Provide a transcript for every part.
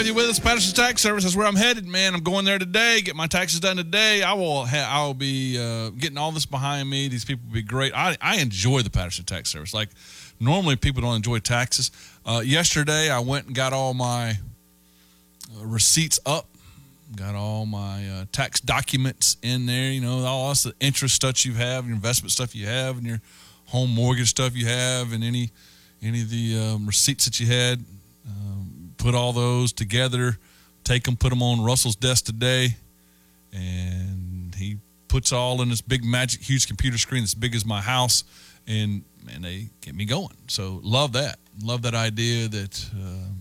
have you with us. Patterson Tax Service is where I'm headed, man. I'm going there today. Get my taxes done today. I will. Ha- I will be uh, getting all this behind me. These people will be great. I, I enjoy the Patterson Tax Service. Like normally, people don't enjoy taxes. Uh, yesterday, I went and got all my uh, receipts up. Got all my uh, tax documents in there. You know, all the interest stuff you have, your investment stuff you have, and your home mortgage stuff you have, and any any of the um, receipts that you had. Um, put all those together, take them, put them on Russell's desk today, and he puts all in this big magic huge computer screen that's big as my house, and man, they get me going. So love that, love that idea that um,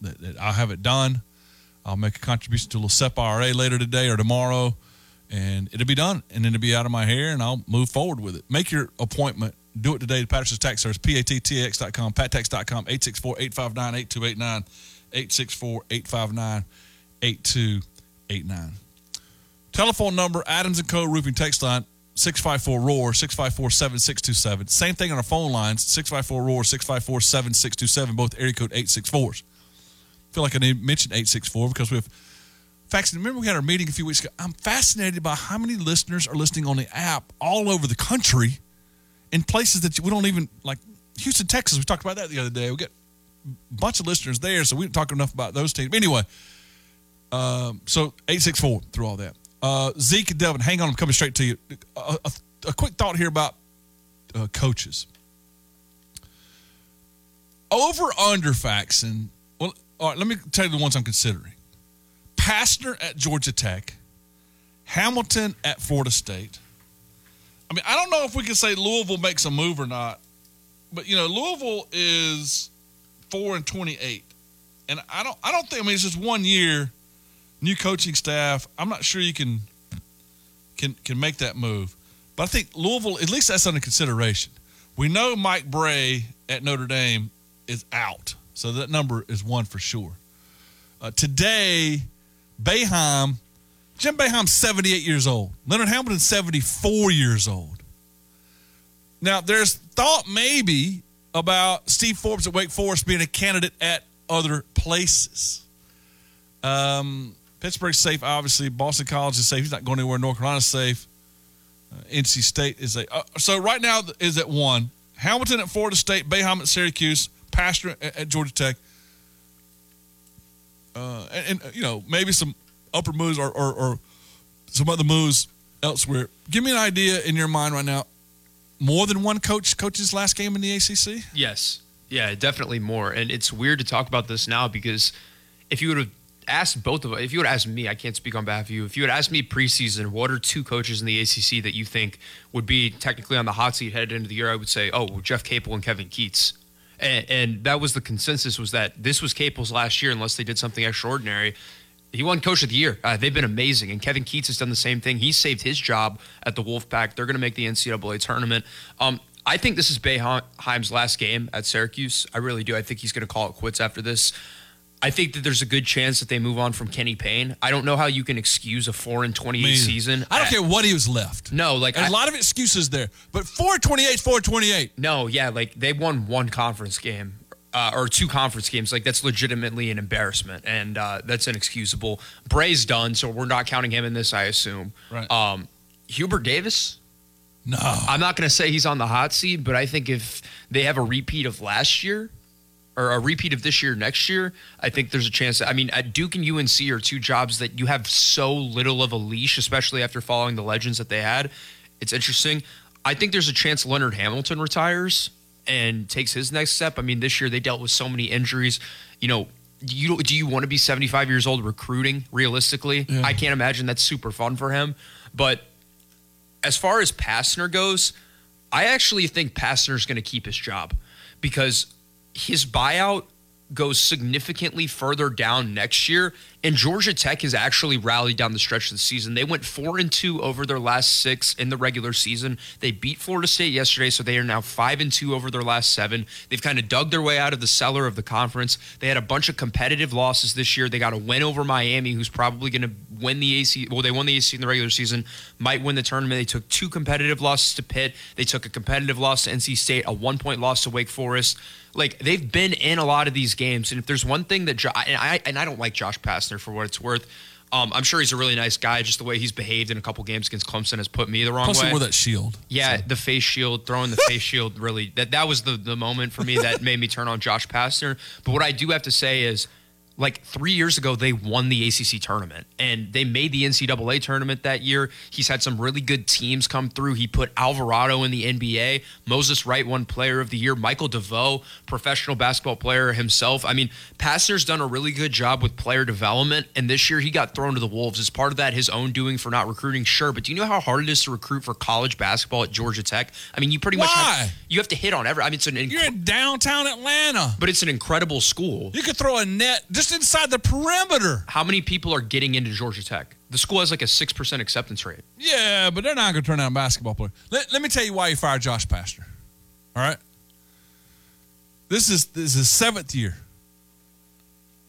that, that I'll have it done. I'll make a contribution to a SEP IRA later today or tomorrow, and it'll be done, and then it'll be out of my hair, and I'll move forward with it. Make your appointment do it today to Patterson's Tax Service, P-A-T-T-X.com, pattax.com, 864-859-8289, 864-859-8289. Telephone number, Adams & Co. Roofing Text Line, 654-ROAR, 654-7627. Same thing on our phone lines, 654-ROAR, 654-7627, both area code 864s. I feel like I need to mention 864 because we have facts. Remember we had our meeting a few weeks ago. I'm fascinated by how many listeners are listening on the app all over the country – in places that we don't even like Houston, Texas. We talked about that the other day. We got a bunch of listeners there, so we didn't talk enough about those teams. But Anyway, um, so eight six four through all that. Uh, Zeke and Devin, hang on, I'm coming straight to you. A, a, a quick thought here about uh, coaches. Over under and well, all right. Let me tell you the ones I'm considering. Pastner at Georgia Tech, Hamilton at Florida State, I mean, I don't know if we can say Louisville makes a move or not, but you know, Louisville is four and twenty-eight, and I don't, I don't think. I mean, it's just one year, new coaching staff. I'm not sure you can, can, can make that move. But I think Louisville, at least that's under consideration. We know Mike Brey at Notre Dame is out, so that number is one for sure. Uh, today, Boeheim Jim Boeheim's 78 years old. Leonard Hamilton's 74 years old. Now, there's thought maybe about Steve Forbes at Wake Forest being a candidate at other places. Um, Pittsburgh's safe, obviously. Boston College is safe. He's not going anywhere. North Carolina's safe. Uh, NC State is a. Uh, so right now is at one. Hamilton at Florida State. Boeheim at Syracuse. Pastner at, at Georgia Tech. Uh, and, and, you know maybe some upper moves or, or, or some other moves elsewhere. Give me an idea in your mind right now. More than one coach coaches last game in the ACC? Yes. Yeah, definitely more. And it's weird to talk about this now because if you would have asked both of us, if you would asked me, I can't speak on behalf of you. If you had asked me preseason, what are two coaches in the ACC that you think would be technically on the hot seat headed into the year? I would say, oh, Jeff Capel and Kevin Keatts. And, and that was the consensus was that this was Capel's last year unless they did something extraordinary. He won Coach of the Year. Uh, they've been amazing, and Kevin Keatts has done the same thing. He saved his job at the Wolfpack. They're going to make the NCAA tournament. Um, I think this is Boeheim's last game at Syracuse. I really do. I think he's going to call it quits after this. I think that there's a good chance that they move on from Kenny Payne. I don't know how you can excuse a four and twenty eight season. I don't care what he was left. No, like There's I, a lot of excuses there, but four twenty eight, four twenty eight. No, yeah, like they won one conference game uh, or two conference games. Like that's legitimately an embarrassment, and uh, that's inexcusable. Brey's done, so we're not counting him in this. I assume. Right. Um, Hubert Davis. No, I'm not going to say he's on the hot seat, but I think if they have a repeat of last year or a repeat of this year next year, I think there's a chance. That, I mean, at Duke and UNC are two jobs that you have so little of a leash, especially after following the legends that they had. It's interesting. I think there's a chance Leonard Hamilton retires and takes his next step. I mean, this year they dealt with so many injuries. You know, do you do you want to be 75 years old recruiting realistically? Yeah. I can't imagine that's super fun for him. But as far as Pastner goes, I actually think Pastner's going to keep his job because his buyout goes significantly further down next year And Georgia Tech has actually rallied down the stretch of the season. They went four and two over their last six in the regular season. They beat Florida State yesterday, so they are now five and two over their last seven. They've kind of dug their way out of the cellar of the conference. They had a bunch of competitive losses this year. They got a win over Miami, who's probably going to win the AC. Well, they won the AC in the regular season, might win the tournament. They took two competitive losses to Pitt. They took a competitive loss to NC State, a one point loss to Wake Forest like they've been in a lot of these games, and if there's one thing that jo- and I and I don't like Josh Pastner for what it's worth. Um, I'm sure he's a really nice guy. Just the way he's behaved in a couple games against Clemson has put me the wrong Plus, way. wore that shield. Yeah, so. the face shield, throwing the face shield, really that that was the the moment for me that made me turn on Josh Pastner. But what I do have to say is like three years ago, they won the ACC tournament and they made the NCAA tournament that year. He's had some really good teams come through. He put Alvarado in the NBA. Moses Wright won Player of the Year. Michael DeVoe, professional basketball player himself. I mean, Pastner's done a really good job with player development. And this year, he got thrown to the Wolves. Is part of that his own doing for not recruiting? Sure, but do you know how hard it is to recruit for college basketball at Georgia Tech? I mean, you pretty much have, you have to hit on every. I mean, it's an inc- You're in downtown Atlanta. but it's an incredible school. You could throw a net just inside the perimeter. how many people are getting into Georgia Tech? The school has like a 6% acceptance rate. Yeah, but they're not going to turn down a basketball player. Let, let me tell you why you fired Josh Pastner. All right. This is this is his seventh year.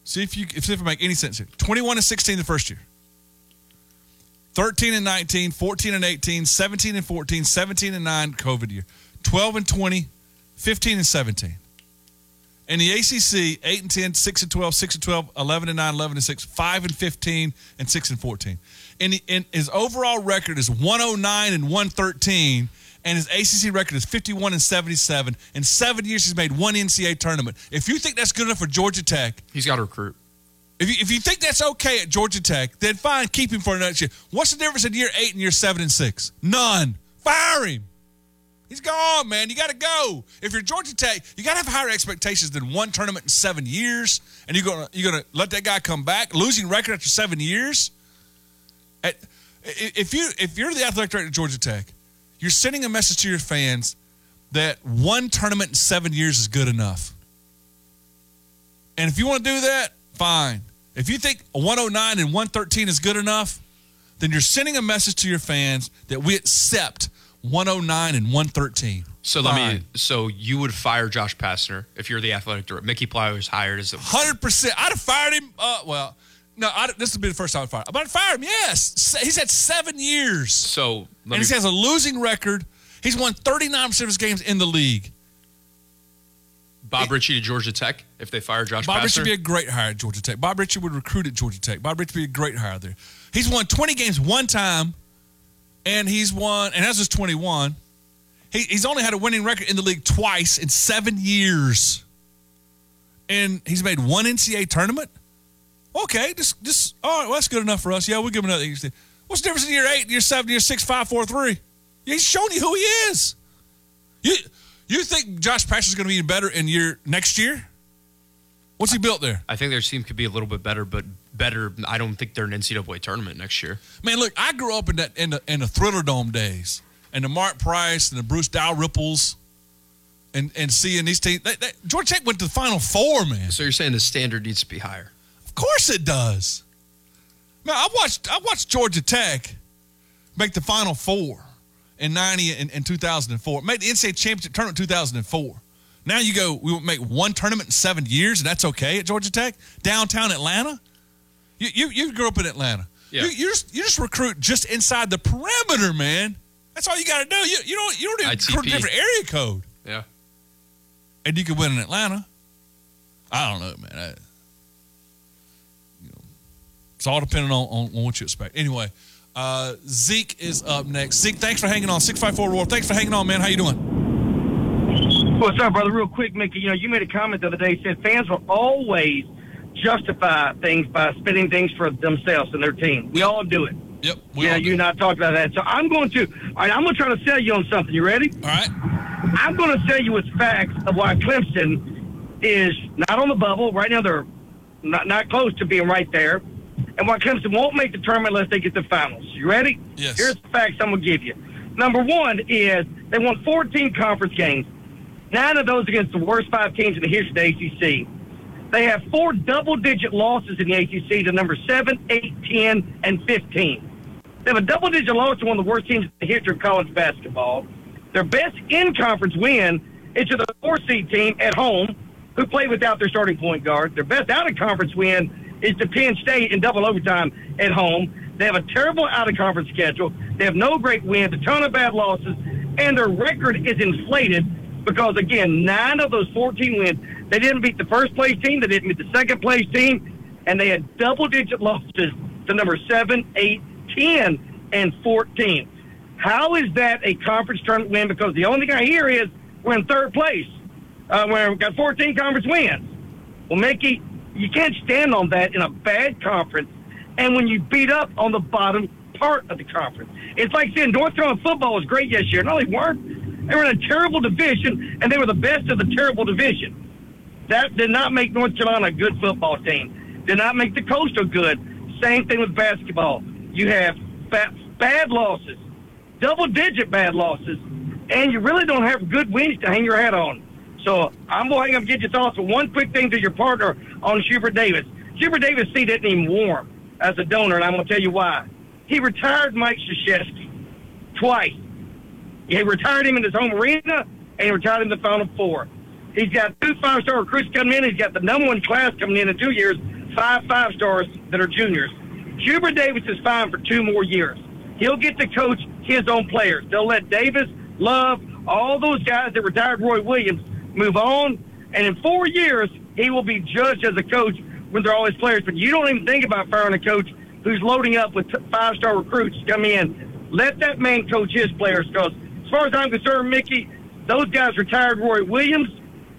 See if you if it make any sense here. 21 and 16 the first year. 13 and 19, 14 and 18, 17 and 14, 17 and 9 COVID year. 12 and 20, 15 and 17. In the ACC, 8 and 10, 6 and 12, 6 and 12, 11 and 9, 11 and 6, 5 and 15, and 6 and 14. And, the, and his overall record is 109 and 113, and his ACC record is 51 and 77. In seven years, he's made one NCAA tournament. If you think that's good enough for Georgia Tech, He's got to recruit. if you, if you think that's okay at Georgia Tech, then fine, keep him for another year. What's the difference in year eight and year seven and six? None. Fire him. He's gone, man. You got to go. If you're Georgia Tech, you got to have higher expectations than one tournament in seven years, and you're gonna you're gonna let that guy come back, losing record after seven years. At, if you if you're the athletic director at Georgia Tech, you're sending a message to your fans that one tournament in seven years is good enough. And if you want to do that, fine. If you think a 109 and 113 is good enough, then you're sending a message to your fans that we accept 109 and 113. So let me. So you would fire Josh Pastner if you're the athletic director. Mickey Ply was hired as a. 100%. I'd have fired him. Uh, well, no, I'd, this would be the first time I'd fire him. But I'd fire him, yes. He's had seven years. So and me, he has a losing record. He's won 39% of his games in the league. Bob Richey to Georgia Tech if they fire Josh Bob Richey would be a great hire at Georgia Tech. Bob Richey would recruit at Georgia Tech. Bob Richey would be a great hire there. He's won 20 games one time, and he's won, and that's just 21. He, he's only had a winning record in the league twice in seven years. And he's made one NCAA tournament? Okay, just, just all right, well, that's good enough for us. Yeah, we'll give him another. What's the difference in year eight, year seven, year six, five, four, three? He's shown you who he is. You you think Josh Pastner's going to be better in year next year? What's he built there? I think their team could be a little bit better, but better. I don't think they're an NCAA tournament next year. Man, look, I grew up in that in the in the Thriller Dome days, and the Mark Price and the Bruce Dalrymples, and and seeing these teams. They, they, Georgia Tech went to the Final Four, man. So you're saying the standard needs to be higher? Of course it does. Man, I watched I watched Georgia Tech make the Final Four in ninety and, and two thousand and four. Made the NCAA championship tournament two thousand and four. Now you go, we make one tournament in seven years, and that's okay at Georgia Tech, downtown Atlanta. You you, you grew up in Atlanta. Yeah. You, you just you just recruit just inside the perimeter, man. That's all you got to do. You you don't you don't even recruit a ITP. different area code, Yeah. and you can win in Atlanta. I don't know, man. I, you know, it's all depending on, on, on what you expect. Anyway, uh, Zeke is up next. Zeke, thanks for hanging on. Six five four Roar. Thanks for hanging on, man. How you doing? What's up, brother? Real quick, Mickey. You know, you made a comment the other day. Said fans will always justify things by spinning things for themselves and their team. We all do it. Yep. We yeah, all you and I talked about that. So I'm going to. All right, I'm going to try to sell you on something. You ready? All right. I'm going to sell you with facts of why Clemson is not on the bubble right now. They're not not close to being right there, and why Clemson won't make the tournament unless they get the finals. You ready? Yes. Here's the facts I'm going to give you. Number one is they won 14 conference games, nine of those against the worst five teams in the history of the ACC. They have four double-digit losses in the ACC to number 7, 8, 10, and 15. They have a double-digit loss to one of the worst teams in the history of college basketball. Their best in-conference win is to the four-seed team at home, who play without their starting point guard. Their best out-of-conference win is to Penn State in double overtime at home. They have a terrible out-of-conference schedule. They have no great wins, a ton of bad losses, and their record is inflated because, again, nine of those 14 wins, they didn't beat the first place team, they didn't beat the second place team, and they had double-digit losses to number 7, 8, 10, and 14. How is that a conference tournament win? Because the only thing I hear is we're in third place. Uh, we've got 14 conference wins. Well, Mickey, you can't stand on that in a bad conference and when you beat up on the bottom part of the conference. It's like saying North Carolina football was great this year. No, they weren't. They were in a terrible division, and they were the best of the terrible division. That did not make North Carolina a good football team. Did not make the Coastal good. Same thing with basketball. You have bad, bad losses, double-digit bad losses, and you really don't have good wins to hang your hat on. So I'm going to get your thoughts on one quick thing to your partner on Hubert Davis. Hubert Davis' seat isn't even warm as a donor, and I'm going to tell you why. He retired Mike Krzyzewski twice. He retired him in his home arena, and he retired him in the Final Four. He's got two five-star recruits coming in. He's got the number one class coming in in two years, five five-stars that are juniors. Hubert Davis is fine for two more years. He'll get to coach his own players. They'll let Davis, Love, all those guys that retired Roy Williams move on, and in four years, he will be judged as a coach when they're all his players. But you don't even think about firing a coach who's loading up with five star recruits come in. Let that man coach his players because, as far as I'm concerned, Mickey, those guys retired Roy Williams.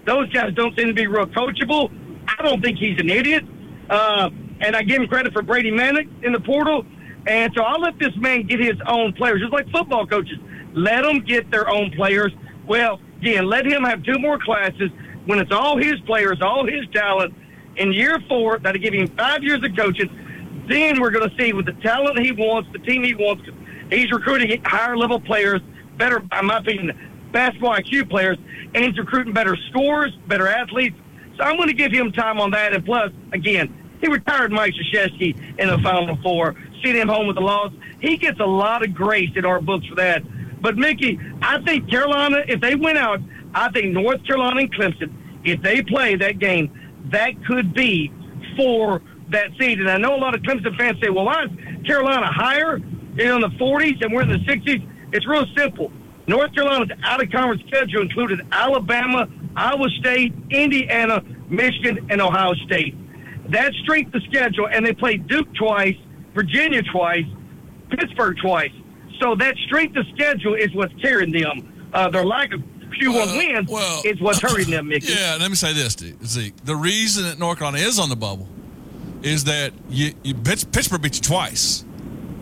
Those guys don't seem to be real coachable. I don't think he's an idiot. Uh, and I give him credit for Brady Manek in the portal. And so I'll let this man get his own players, just like football coaches. Let them get their own players. Well, again, let him have two more classes when it's all his players, all his talent, in year four, that'll give him five years of coaching. Then we're going to see with the talent he wants, the team he wants. He's recruiting higher level players, better, in my opinion, basketball IQ players, and he's recruiting better scores, better athletes. So I'm going to give him time on that. And plus, again, he retired Mike Krzyzewski in the Final Four, sent him home with a loss. He gets a lot of grace in our books for that. But Mickey, I think Carolina, if they win out, I think North Carolina and Clemson, if they play that game, that could be for that seed. And I know a lot of Clemson fans say, well, why is Carolina higher in the 40s and we're in the 60s? It's real simple. North Carolina's out of conference schedule included Alabama, Iowa State, Indiana, Michigan, and Ohio State. That strength of schedule, and they played Duke twice, Virginia twice, Pittsburgh twice. So that strength of schedule is what's carrying them. Uh, their lack of Q1 uh, wins well, is what's hurting them, Mickey. Yeah, let me say this, Zeke. The reason that North Carolina is on the bubble is that you, you Pittsburgh beat you twice,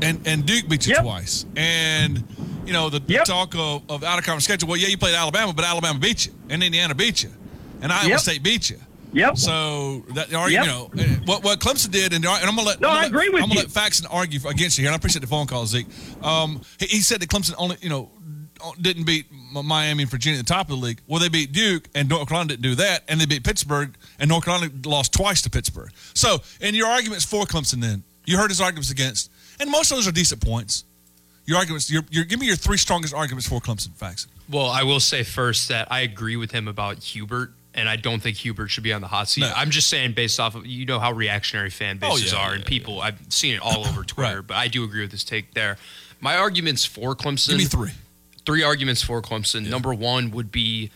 and and Duke beat you yep. twice, and you know the yep. talk of, of out of conference schedule. Well, yeah, you played Alabama, but Alabama beat you, and Indiana beat you, and Iowa yep. State beat you. Yep. So that yep. you know what what Clemson did, and, and I'm gonna let no, i agree with I'm gonna let Faxon argue against you here. And I appreciate the phone call, Zeke. Um, he, he said that Clemson only you know didn't beat Miami and Virginia at the top of the league. Well, they beat Duke, and North Carolina didn't do that, and they beat Pittsburgh, and North Carolina lost twice to Pittsburgh. So, in your arguments for Clemson, then you heard his arguments against, and most of those are decent points. Your arguments, your, your, give me your three strongest arguments for Clemson. Facts. Well, I will say first that I agree with him about Hubert and I don't think Hubert should be on the hot seat. No. I'm just saying, based off of you know how reactionary fan oh, bases oh, yeah, are, yeah, and people. I've seen it all over Twitter, right. but I do agree with this take there. My arguments for Clemson. Give me three three arguments for Clemson. Number one would be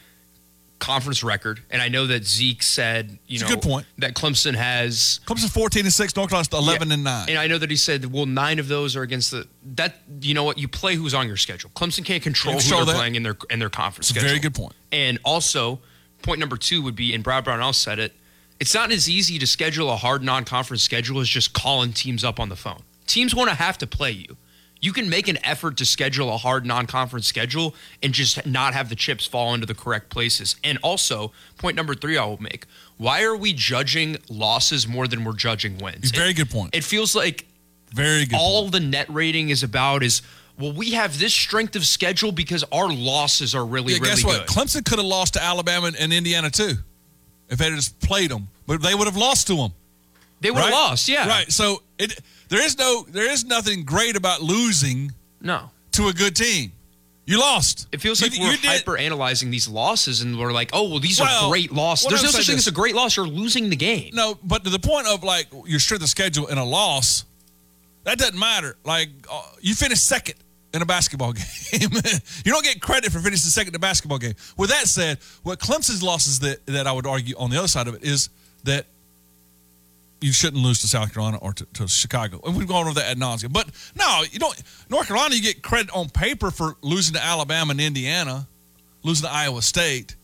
conference record, and I know that Zeke said, you it's know, good point. that Clemson has Clemson fourteen and six, North Carolina eleven yeah. and nine, and I know that he said, well, nine of those are against the that. You know what? You play who's on your schedule. Clemson can't control who they're that. playing in their in their conference. schedule. Very good point. And also, point number two would be, and Brad Brownell said it. It's not as easy to schedule a hard non-conference schedule as just calling teams up on the phone. Teams want to have to play you. You can make an effort to schedule a hard non conference schedule and just not have the chips fall into the correct places. And also, point number three I will make why are we judging losses more than we're judging wins? Very it, good point. It feels like very good. All point. the net rating is about is well, we have this strength of schedule because our losses are really, yeah, really guess what? Clemson could have lost to Alabama and Indiana too. if they had just played them, but they would have lost to them. They would have lost, yeah. Right. So it there is no there is nothing great about losing No. to a good team. You lost. It feels like you we're hyper analyzing these losses and we're like, oh, well, these Well, are great losses. There's I'm no such thing as a great loss. You're losing the game. No, but to the point of like your strength of schedule in a loss, that doesn't matter. Like uh, you finish second in a basketball game. you don't get credit for finishing second in a basketball game. With that said, what Clemson's losses that that I would argue on the other side of it is that you shouldn't lose to South Carolina or to, to Chicago. And we've gone over that ad nauseum. But no, you don't. North Carolina, you get credit on paper for losing to Alabama and Indiana, losing to Iowa State.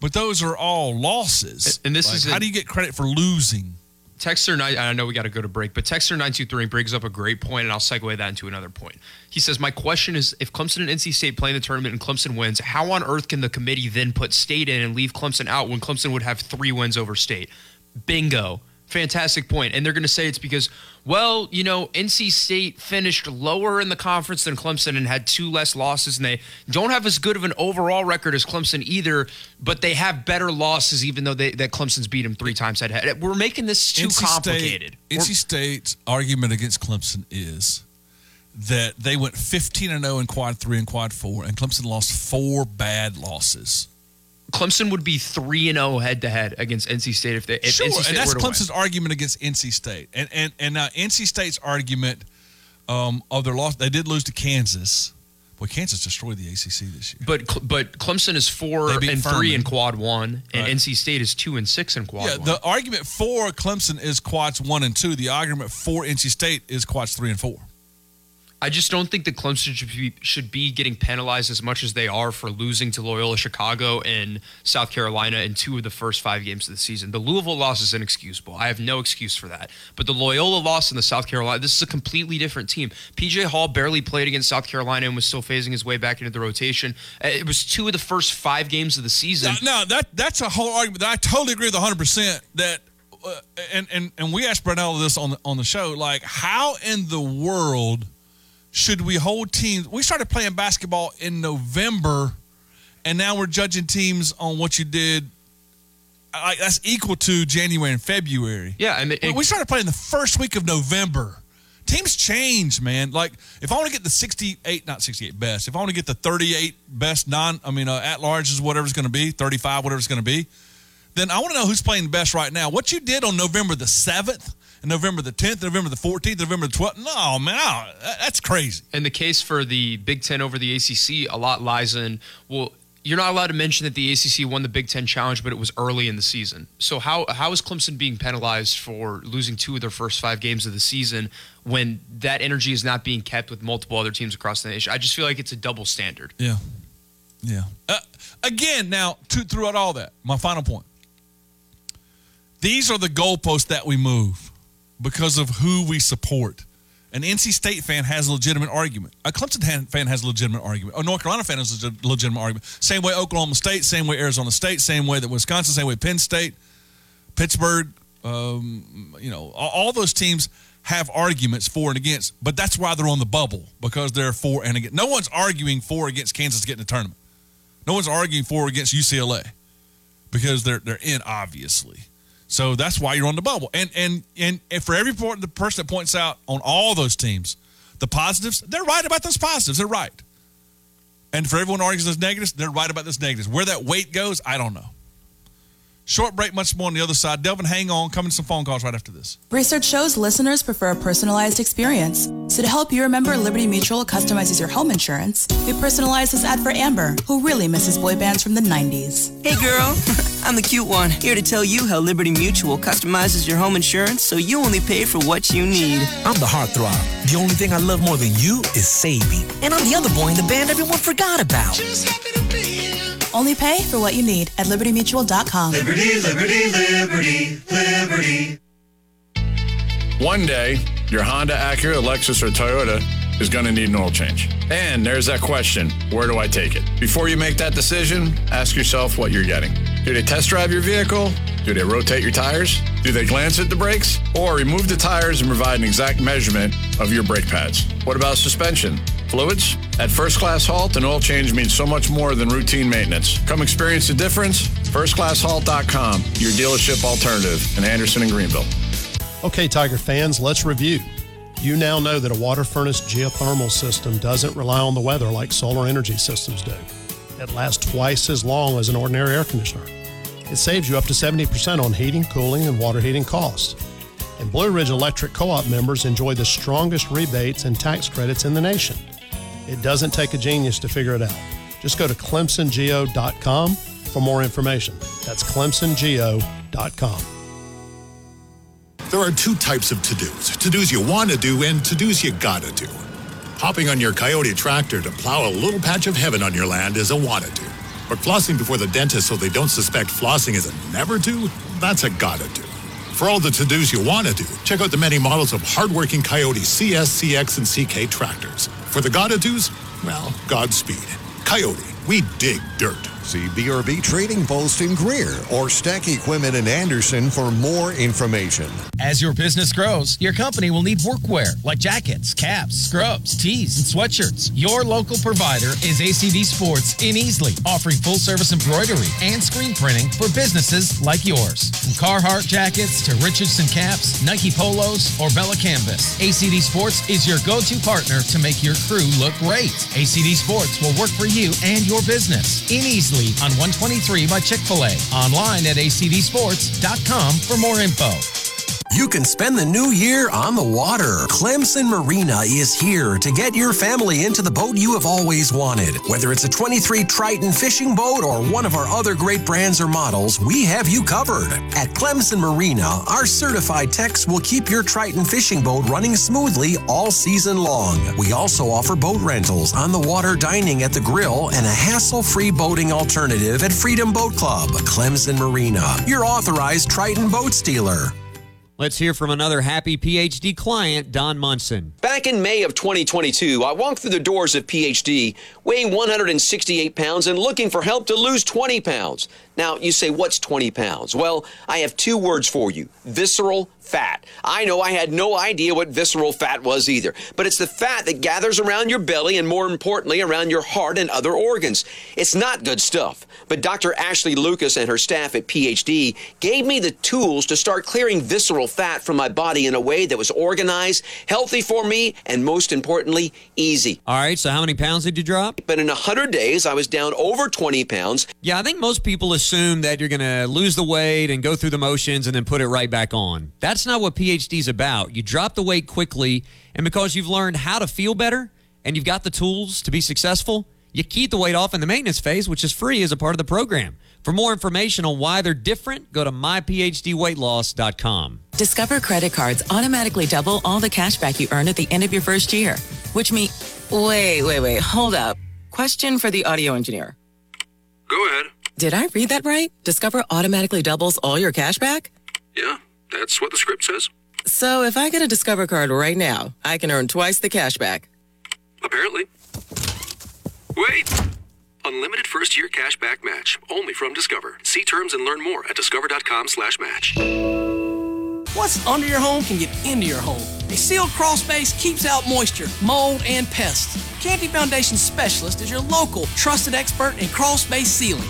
But those are all losses. And this Like, is how do you get credit for losing? Texter. I know we got to go to break, but Texter nine two three brings up a great point, and I'll segue that into another point. He says, "My question is, if Clemson and NC State play in the tournament and Clemson wins, how on earth can the committee then put State in and leave Clemson out when Clemson would have three wins over State?" Bingo. Fantastic point. And they're going to say it's because, well, you know, NC State finished lower in the conference than Clemson and had two less losses, and they don't have as good of an overall record as Clemson either, but they have better losses, even though they, that Clemson's beat them three times head to head. We're making this too NC complicated. State, NC State's argument against Clemson is that they went 15 and 0 in quad 3 and quad 4 and Clemson lost four bad losses. Clemson would be three and zero head to head against NC State if they if sure, NC State and that's to win. Clemson's argument against NC State. And and and now NC State's argument um, of their loss, they did lose to Kansas. Boy, Kansas destroyed the ACC this year. But but Clemson is four and Furman. three in quad one, and Right. NC State is two and six in quad Yeah, one. the argument for Clemson is quads 1 and 2. The argument for NC State is quads 3 and 4. I just don't think that Clemson should be should be getting penalized as much as they are for losing to Loyola Chicago and South Carolina in two of the first five games of the season. The Louisville loss is inexcusable. I have no excuse for that. But the Loyola loss and the South Carolina, this is a completely different team. PJ Hall barely played against South Carolina and was still phasing his way back into the rotation. Uh, It was two of the first five games of the season. No, that that's a whole argument I totally agree with 100 percent that uh, and and and we asked Brownell this on the, on the show like how in the world should we hold teams we started playing basketball in November and now we're judging teams on what you did like that's equal to January and February. Yeah, and mean, We- started playing the first week of November. Teams change, man. Like if I want to get the 68, not 68 best, if I want to get the 38 best non, I mean, uh, at large is whatever it's going to be, 35, whatever it's going to be, then I want to know who's playing best right now. What you did on November the 7th, and November the 10th, November the 14th, November the 12th. No, man, that- that's crazy. And the case for the Big Ten over the ACC a lot lies in well, you're not allowed to mention that the ACC won the Big Ten challenge, but it was early in the season. So how how is Clemson being penalized for losing two of their first five games of the season when that energy is not being kept with multiple other teams across the nation? I just feel like it's a double standard. Yeah. Yeah. Uh, again, now, to, throughout all that, my final point. These are the goalposts that we move because of who we support. An NC State fan has a legitimate argument. A Clemson fan- has a legitimate argument. A North Carolina fan has a legitimate argument. Same way Oklahoma State, same way Arizona State, same way that Wisconsin, same way Penn State, Pittsburgh, um, you know, all, those teams have arguments for and against, but that's why they're on the bubble because they're for and against. No one's arguing for or against Kansas getting get the tournament. No one's arguing for or against UCLA because they're they're in obviously. So that's why you're on the bubble. And and and, and for every point, the person that points out on all those teams the positives, they're right about those positives. They're right. And for everyone who argues those negatives, they're right about those negatives. Where that weight goes, I don't know. Short break, much more on the other side. Delvin, hang on. Coming to some phone calls right after this. Research shows listeners prefer a personalized experience. So to help you remember, Liberty Mutual customizes your home insurance. We personalize this ad for Amber, who really misses boy bands from the 90s. Hey girl, I'm the cute one, here to tell you how Liberty Mutual customizes your home insurance so you only pay for what you need. I'm the heartthrob. The only thing I love more than you is saving. And I'm the other boy in the band everyone forgot about. Only pay for what you need at libertymutual.com. Liberty, liberty, liberty, liberty. One day, your Honda, Acura, Lexus, or Toyota is going to need an oil change. And there's that question where do I take it? Before you make that decision, ask yourself what you're getting. Do they test drive your vehicle? Do they rotate your tires? Do they glance at the brakes? Or remove the tires and provide an exact measurement of your brake pads? What about suspension? Fluids? At First Class Halt, an oil change means so much more than routine maintenance. Come experience the difference. FirstClassHalt.com, your dealership alternative in Anderson and Greenville. Okay, Tiger fans, let's review. You now know that a water furnace geothermal system doesn't rely on the weather like solar energy systems do. It lasts twice as long as an ordinary air conditioner. It saves you up to 70% on heating, cooling, and water heating costs. And Blue Ridge Electric Co op members enjoy the strongest rebates and tax credits in the nation. It doesn't take a genius to figure it out. Just go to clemsongeo.com for more information. That's clemsongeo.com. There are two types of to dos to dos you want to do and to dos you gotta do. Hopping on your Kioti tractor to plow a little patch of heaven on your land is a wanna do. But flossing before the dentist so they don't suspect flossing is a never do, that's a gotta do. For all the to dos you want to do, check out the many models of hardworking Kioti CS, CX, and CK tractors. For the gotta dos, well, Godspeed. Kioti, we dig dirt. See BRB Trading Post in Greer or Stack Equipment in Anderson for more information. As your business grows, your company will need workwear like jackets, caps, scrubs, tees, and sweatshirts. Your local provider is ACD Sports in Easley, offering full service embroidery and screen printing for businesses like yours. From Carhartt jackets to Richardson caps, Nike polos, or Bella canvas, ACD Sports is your go to partner to make your crew look great. ACD Sports will work for you and your business in Easley on 123 by Chick fil A. Online at acdsports.com for more info. You can spend the new year on the water. Clemson Marina is here to get your family into the boat you have always wanted. Whether it's a 23 Triton fishing boat or one of our other great brands or models, we have you covered. At Clemson Marina, our certified techs will keep your Triton fishing boat running smoothly all season long. We also offer boat rentals, on the water dining at the grill, and a hassle free boating alternative at Freedom Boat Club. Clemson Marina, your authorized Triton boat stealer. Let's hear from another happy PhD client, Don Munson. Back in May of 2022, I walked through the doors of PhD weighing 168 pounds and looking for help to lose 20 pounds. Now, you say, what's 20 pounds? Well, I have two words for you visceral fat. I know I had no idea what visceral fat was either, but it's the fat that gathers around your belly and more importantly, around your heart and other organs. It's not good stuff, but Dr. Ashley Lucas and her staff at PhD gave me the tools to start clearing visceral fat from my body in a way that was organized, healthy for me, and most importantly, easy. All right, so how many pounds did you drop? But in 100 days, I was down over 20 pounds. Yeah, I think most people assume that you're going to lose the weight and go through the motions and then put it right back on. That's not what PhD is about. You drop the weight quickly, and because you've learned how to feel better and you've got the tools to be successful, you keep the weight off in the maintenance phase, which is free as a part of the program. For more information on why they're different, go to myphdweightloss.com. Discover credit cards automatically double all the cash back you earn at the end of your first year, which means. Wait, wait, wait, hold up. Question for the audio engineer. Go ahead. Did I read that right? Discover automatically doubles all your cash back? Yeah, that's what the script says. So if I get a Discover card right now, I can earn twice the cash back. Apparently. Wait! Unlimited first year cash back match. Only from Discover. See terms and learn more at discover.com slash match. What's under your home can get into your home. A sealed crawl space keeps out moisture, mold, and pests. Canty Foundation Specialist is your local trusted expert in crawl space sealing.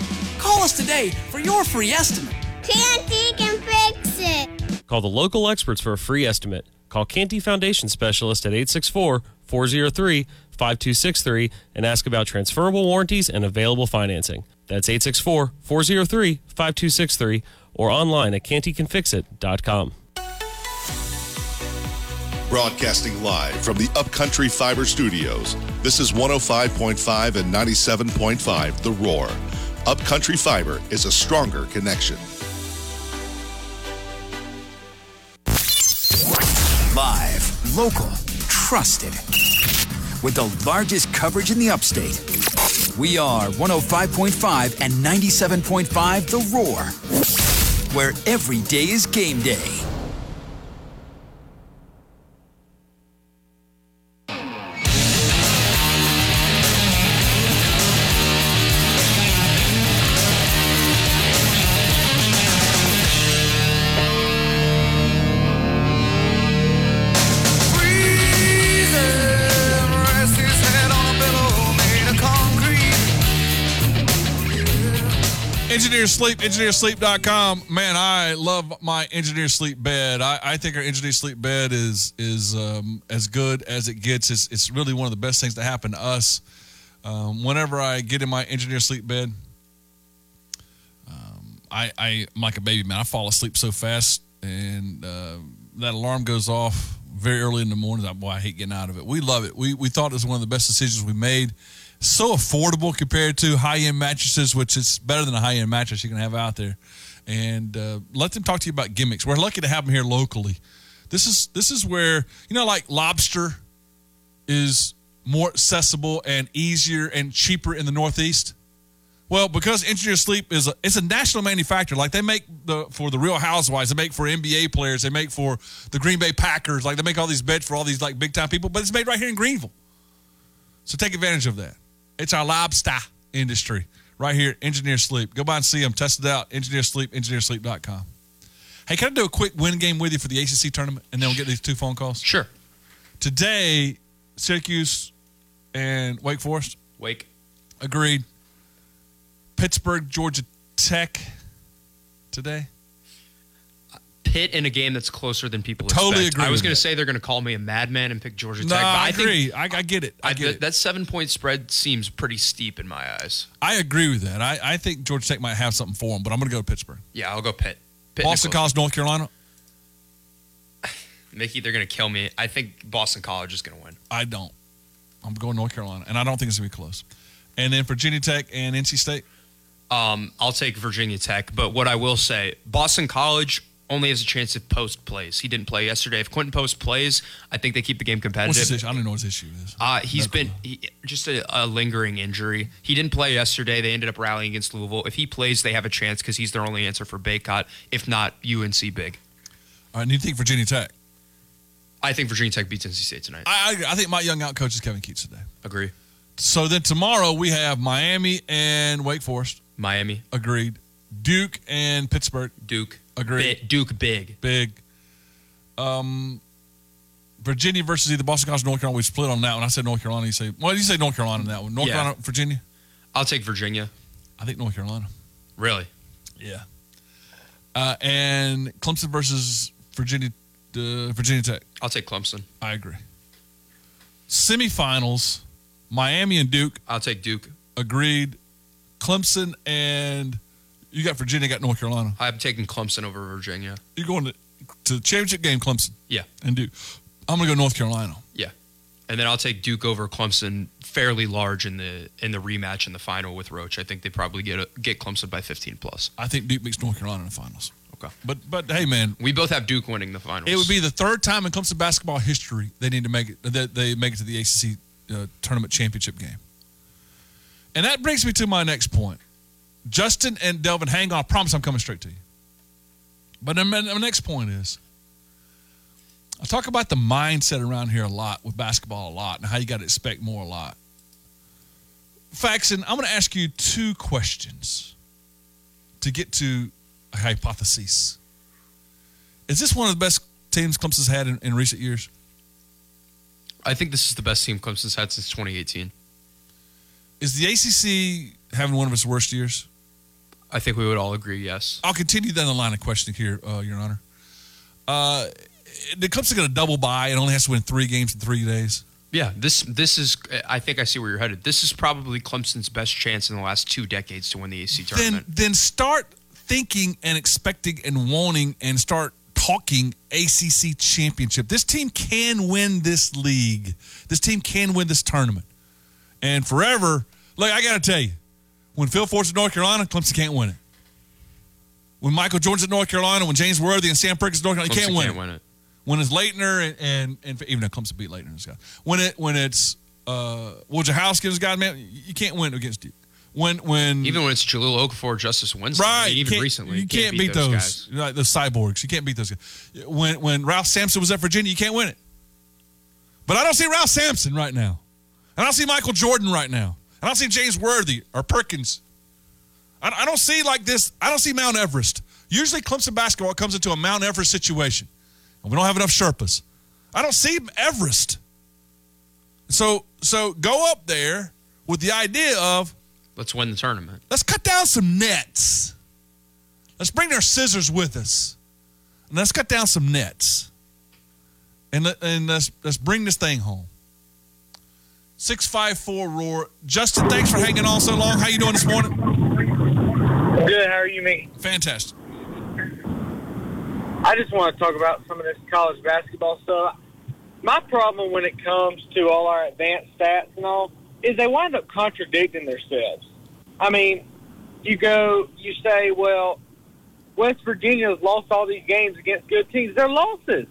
Call us today for your free estimate. Canty can fix it. Call the local experts for a free estimate. Call Canty Foundation Specialist at 864 403 5263 and ask about transferable warranties and available financing. That's 864 403 5263 or online at cantycanfixit.com. Broadcasting live from the Upcountry Fiber Studios. This is 105.5 and 97.5 The Roar. Upcountry Fiber is a stronger connection. Live, local, trusted. With the largest coverage in the upstate. We are 105.5 and 97.5 The Roar, where every day is game day. Engineer Sleep, engineersleep.com. Man, I love my Engineer Sleep bed. I, I think our Engineer Sleep bed is is um, as good as it gets. It's, it's really one of the best things that happen to us. Um, whenever I get in my Engineer Sleep bed, um, I, I, am like a baby, man. I fall asleep so fast, and uh, that alarm goes off very early in the morning. Boy, I hate getting out of it. We love it. We, we thought it was one of the best decisions we made so affordable compared to high end mattresses, which is better than a high end mattress you can have out there. And uh, let them talk to you about gimmicks. We're lucky to have them here locally. This is this is where you know, like lobster is more accessible and easier and cheaper in the Northeast. Well, because Engineer Sleep is a, it's a national manufacturer. Like they make the for the Real Housewives, they make for NBA players, they make for the Green Bay Packers. Like they make all these beds for all these like big time people, but it's made right here in Greenville. So take advantage of that. It's our lobster industry right here, Engineer Sleep. Go by and see them. Test it out. Engineer Sleep, engineersleep.com. Hey, can I do a quick win game with you for the ACC tournament, and then we'll get these two phone calls? Sure. Today, Syracuse and Wake Forest. Wake. Agreed. Pittsburgh, Georgia Tech today. Pitt in a game that's closer than people Totally expect. agree I was with going to that. say they're going to call me a madman and pick Georgia No, Tech. but I I agree. Think, I, I get it. I get th- it. That seven point spread seems pretty steep in my eyes. I agree with that. I, I think Georgia Tech might have something for them, but I'm going to go to Pittsburgh. Yeah, I'll go Pitt. Pitt in a Boston close- College, North Carolina. Mickey, they're going to kill me. I think Boston College is going to win. I don't. I'm going North Carolina, and I don't think it's going to be close. And then Virginia Tech and NC State. Um, I'll take Virginia Tech, but what I will say, Boston College only has a chance if Post plays. He didn't play yesterday. If Quinten Post plays, I think they keep the game competitive. I don't know what his issue is. Uh, he's been he, just a, a lingering injury. He didn't play yesterday. They ended up rallying against Louisville. If he plays, they have a chance because he's their only answer for Bacot. If not, UNC big. All right, and you think Virginia Tech? I think Virginia Tech beats NC State tonight. I, I, I think my young out coach is Kevin Keatts today. Agree. So then tomorrow we have Miami and Wake Forest. Miami. Agreed. Duke and Pittsburgh. Duke. Agreed. Bi- Duke big. Big. Um, Virginia versus either Boston College or North Carolina. We split on that one. I said North Carolina. You say, well, you say North Carolina in that one. North Yeah. Carolina, Virginia. I'll take Virginia. I think North Carolina. Really? Yeah. Uh, and Clemson versus Virginia, uh, Virginia Tech. I'll take Clemson. I agree. Semifinals, Miami and Duke. I'll take Duke. Agreed. Clemson and you got Virginia, got North Carolina. I'm taking Clemson over Virginia. You're going to to the championship game, Clemson Yeah. and Duke. I'm going to go North Carolina. Yeah. And then I'll take Duke over Clemson fairly large in the in the rematch in the final with Roach. I think they probably get a, get Clemson by 15 plus. I think Duke beats North Carolina in the finals. Okay. But but hey, man, We both have Duke winning the finals. it would be the third time in Clemson basketball history they need to make it that they make it to the ACC uh, tournament championship game. And that brings me to my next point. Justin and Delvin, hang on. I promise I'm coming straight to you. But my next point is I talk about the mindset around here a lot with basketball a lot and how you got to expect more a lot. Faxon, I'm going to ask you two questions to get to a hypothesis. Is this one of the best teams Clemson's had in, in recent years? I think this is the best team Clemson's had since 2018. Is the ACC having one of its worst years? I think we would all agree, yes. I'll continue down the line of questioning here, uh, Your Honor. Uh, the Clemson going to double by and only has to win three games in three days? Yeah, this this is. I think I see where you're headed. This is probably Clemson's best chance in the last two decades to win the AC tournament. then start thinking and expecting and wanting and start talking ACC championship. This team can win this league. This team can win this tournament. And forever, look, I got to tell you, when Phil Ford's at North Carolina, Clemson can't win it. When Michael Jordan's at North Carolina, when James Worthy and Sam Perkins at North Carolina, you Clemson can't win can't it. win it. When it's Laettner and, and, and even though Clemson beat Laettner, and this guy. when it when it's uh, Wojciechowski and this guy, man, you can't win against Duke. When when Even when it's Jahlil Okafor, Justice Winston, I Right. mean, you even can't- recently, You can't, beat, those, guys. like those cyborgs. You can't beat those guys. When when Ralph Sampson was at Virginia, you can't win it. But I don't see Ralph Sampson right now. and I don't see Michael Jordan right now. I don't see James Worthy or Perkins. I, I don't see like this. I don't see Mount Everest. Usually, Clemson basketball comes into a Mount Everest situation, and we don't have enough Sherpas. I don't see Everest. So so go up there with the idea of Let's win the tournament. Let's cut down some nets. Let's bring our scissors with us. And let's cut down some nets. And, and let's, let's bring this thing home. 654 Roar. Justin, thanks for hanging on so long. How you doing this morning? Good. How are you, me? Fantastic. I just want to talk about some of this college basketball stuff. My problem when it comes to all our advanced stats and all is they wind up contradicting themselves. I mean, you go, you say, well, West Virginia has lost all these games against good teams. They're losses.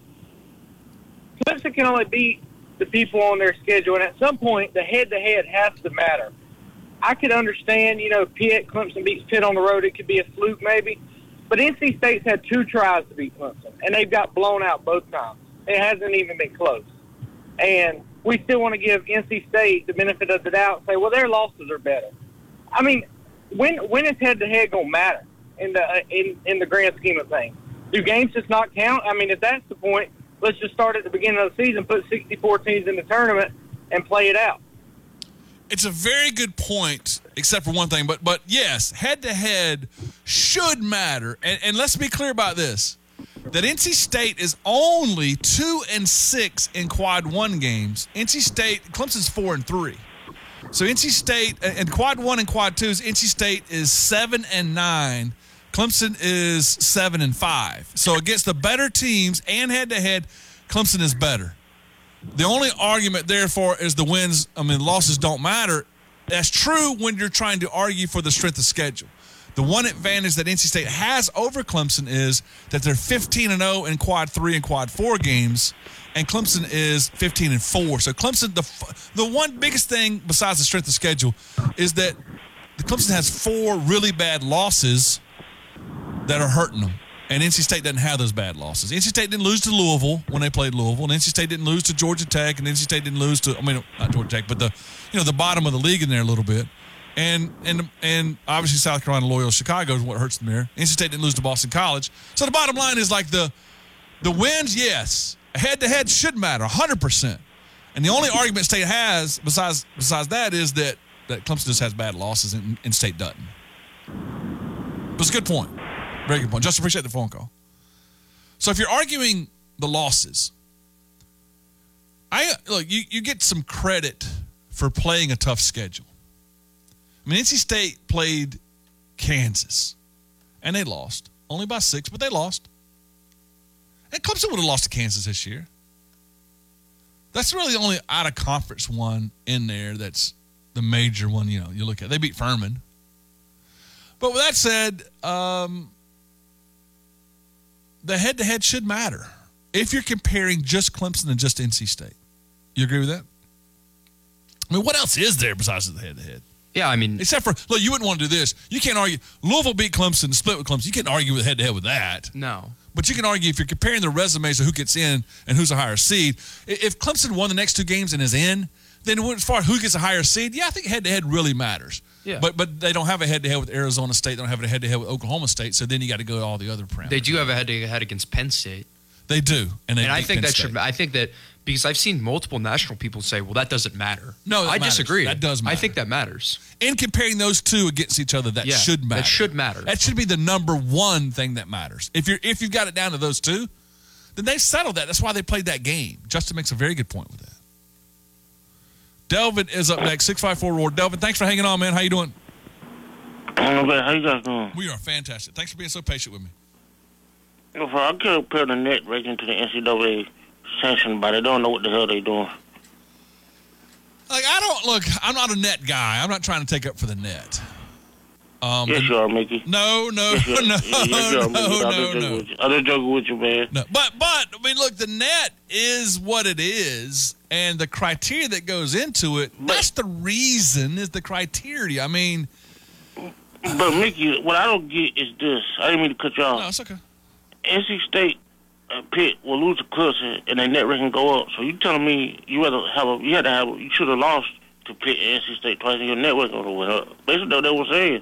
Clemson can only beat the people on their schedule, and at some point, the head-to-head has to matter. I could understand, you know, Pitt, Clemson beats Pitt on the road. It could be a fluke maybe. But NC State's had two tries to beat Clemson, and they've got blown out both times. It hasn't even been close. And we still want to give NC State the benefit of the doubt and say, well, their losses are better. I mean, when when is head-to-head going to matter in the, uh, in, in the grand scheme of things? Do games just not count? I mean, if that's the point, let's just start at the beginning of the season, put 64 teams in the tournament, and play it out. It's a very good point, except for one thing. But but yes, head to head should matter. And, and let's be clear about this: that NC State is only two and six in quad one games. NC State, Clemson's four and three. So NC State and quad one and quad twos, NC State is seven and nine. Clemson is seven and five. So against the better teams and head to head, Clemson is better. The only argument, therefore, is the wins. I mean, losses don't matter. That's true when you're trying to argue for the strength of schedule. The one advantage that NC State has over Clemson is that they're 15 and 0 in quad three and quad four games, and Clemson is 15 and four. So Clemson, the the one biggest thing besides the strength of schedule is that Clemson has four really bad losses that are hurting them. And NC State doesn't have those bad losses. NC State didn't lose to Louisville when they played Louisville, and NC State didn't lose to Georgia Tech, and NC State didn't lose to I mean not Georgia Tech, but the you know the bottom of the league in there a little bit. And and and obviously South Carolina, Loyola, Chicago is what hurts them there. NC State didn't lose to Boston College, so the bottom line is like the the wins, yes, head to head should matter, hundred percent. And the only argument State has besides besides that is that that Clemson just has bad losses and, and State doesn't. But it's a good point. Very good point. Just appreciate the phone call. So if you're arguing the losses, I look, you, you get some credit for playing a tough schedule. I mean, NC State played Kansas, and they lost only by six, but they lost. And Clemson would have lost to Kansas this year. That's really the only out of conference one in there that's the major one. You know, you look at they beat Furman. But with that said, um, the head to head should matter if you're comparing just Clemson and just NC State. You agree with that? I mean, what else is there besides the head to head? Yeah, I mean, except for look, you wouldn't want to do this. You can't argue. Louisville beat Clemson, split with Clemson. You can't argue with head to head with that. No. But you can argue if you're comparing the resumes of who gets in and who's a higher seed. If Clemson won the next two games and is in, then as far as who gets a higher seed, yeah, I think head to head really matters. Yeah. But but they don't have a head to head with Arizona State. They don't have a head to head with Oklahoma State. So then you got to go to all the other parameters. They do have a head-to-head against Penn State. They do, and, they and I think Penn that State. should. I think that because I've seen multiple national people say, "Well, that doesn't matter." No, I matters. disagree. That does matter. I think that matters. in comparing those two against each other, that Yeah, should matter. that should matter. That should be the number one thing that matters. If you're if you've got it down to those two, then they settled that. That's why they played that game. Justin makes a very good point with that. Delvin is up next. Six five four roar. Delvin, thanks for hanging on, man. How you doing? Bad. How you guys doing? We are fantastic. Thanks for being so patient with me. No, for I can't compare the net ranking to the NCAA sanction, but they don't know what the hell they're doing. Like I don't look. I'm not a net guy. I'm not trying to take up for the net. Um, yes, you are, Mickey. No, no, Yes, no, yes, you are, no, no, no. I'm just joking with you, man. No, but but I mean, look, the net is what it is, and the criteria that goes into it. That's the reason is the criteria. I mean, But Mickey, what I don't get is this. I didn't mean to cut you off. no, it's okay. NC State and Pitt will lose to Clemson, and their net ranking go up. So you telling me you rather have a you had to have you should have lost to Pitt and NC State twice, and your net ranking would have went up. Basically, what they were saying.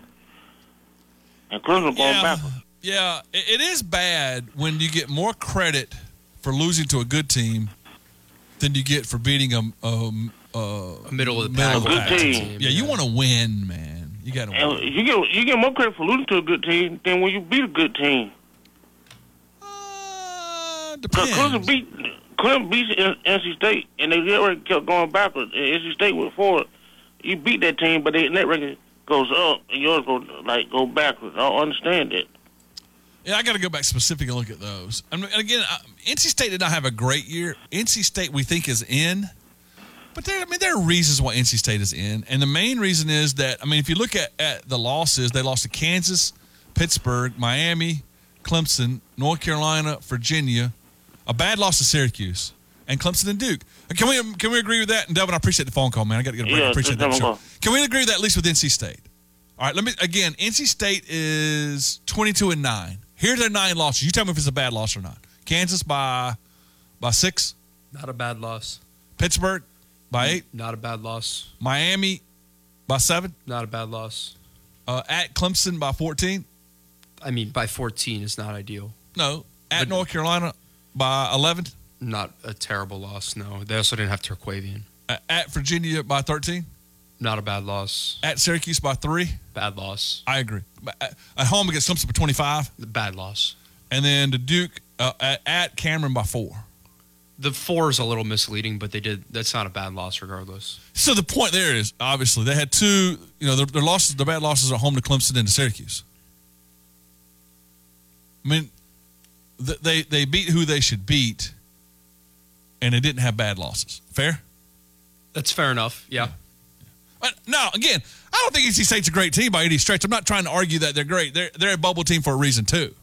And Clemson going Yeah, backwards. yeah, it is bad when you get more credit for losing to a good team than you get for beating a, a, a middle of the pack pack team, Yeah, you want to win, man. You got to And you get you get more credit for losing to a good team than when you beat a good team. Uh, Cause Clemson beat Clemson beat NC State, and they already kept going backwards. And NC State went forward. You beat that team, but their net record goes up, and yours go like go backwards. I don't understand that. Yeah, I got to go back specific and look at those. I mean, and again, NC State did not have a great year. NC State, we think, is in, but there, I mean, there are reasons why NC State is in, and the main reason is that I mean, if you look at, at the losses, they lost to Kansas, Pittsburgh, Miami, Clemson, North Carolina, Virginia, a bad loss to Syracuse, and Clemson and Duke. Can we can we agree with that? And Devin, I appreciate the phone call, man. I got to get a break. I appreciate that. Sure. Can we agree with that at least with NC State? All right, let me again. NC State is twenty-two and nine. Here's their nine losses. You tell me if it's a bad loss or not. Kansas by by six. Not a bad loss. Pittsburgh by eight. Not a bad loss. Miami by seven. Not a bad loss. Uh, at Clemson by fourteen. I mean, by 14 is not ideal. No. At North Carolina by eleven. Not a terrible loss. No, they also didn't have Terquavion. Uh, at Virginia by thirteen. Not a bad loss. At Syracuse by three. Bad loss. I agree. At at home against Clemson by twenty-five. Bad loss. And then the Duke uh, at, Cameron by four. The four is a little misleading, but they did. That's not a bad loss, regardless. So the point there is obviously they had two. You know, their, their losses, their bad losses are home to Clemson and to Syracuse. I mean, they they beat who they should beat, and they didn't have bad losses. Fair. That's fair enough. Yeah. But no, again, I don't think NC State's a great team by any stretch. I'm not trying to argue that they're great. They're they're a bubble team for a reason too.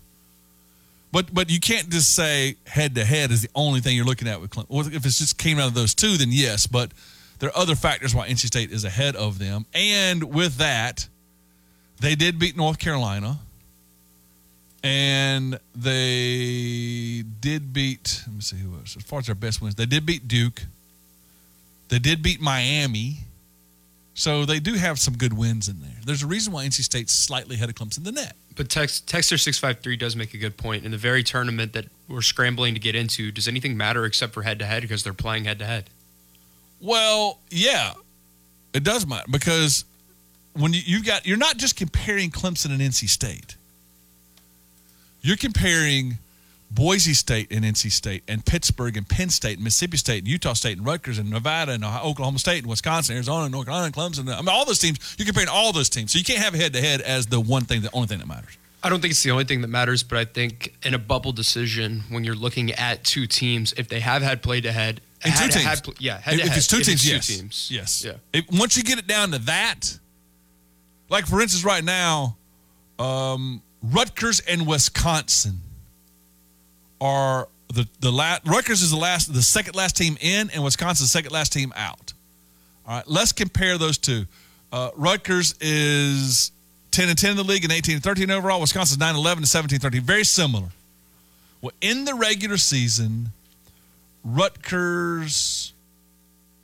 But but you can't just say head to head is the only thing you're looking at with Clemson. If it's just came out of those two, then yes. But there are other factors why NC State is ahead of them. And with that, they did beat North Carolina, and they did beat. Let me see who else. As far as their best wins, they did beat Duke. They did beat Miami. So they do have some good wins in there. There's a reason why NC State's slightly ahead of Clemson in the net. But Tex, Texter six five three does make a good point. In the very tournament that we're scrambling to get into, does anything matter except for head to head because they're playing head to head? Well, yeah, it does matter because when you, you've got, you're not just comparing Clemson and NC State. You're comparing Boise State and NC State and Pittsburgh and Penn State and Mississippi State and Utah State and Rutgers and Nevada and Oklahoma State and Wisconsin, Arizona, and North Carolina, and Clemson. I mean, all those teams. You're comparing all those teams, so you can't have head to head as the one thing, the only thing that matters. I don't think it's the only thing that matters, but I think in a bubble decision, when you're looking at two teams, if they have had play to head, In two teams. had yeah, head if, to if head, it's two if teams, two yes, teams, yes. yeah. If, once you get it down to that, like for instance, right now, um, Rutgers and Wisconsin are the the last. Rutgers is the last, the second last team in, and Wisconsin's second last team out. All right, let's compare those two. Uh, Rutgers is 10 and 10 in the league and 18 and 13 overall. Wisconsin's 9 11 and 17 13. Very similar. Well, in the regular season, Rutgers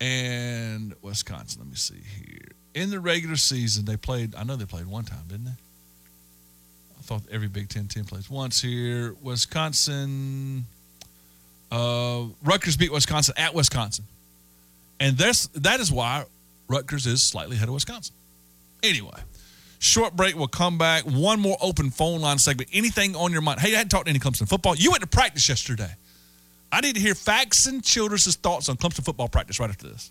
and Wisconsin. Let me see here. In the regular season, they played. I know they played one time, didn't they? Thought every Big Ten team plays once here. Wisconsin. Uh, Rutgers beat Wisconsin at Wisconsin, and that's that is why Rutgers is slightly ahead of Wisconsin. Anyway, short break. We'll come back. One more open phone line segment. Anything on your mind? Hey, I hadn't talked to any Clemson football. You went to practice yesterday. I need to hear Faxon Childress' thoughts on Clemson football practice right after this.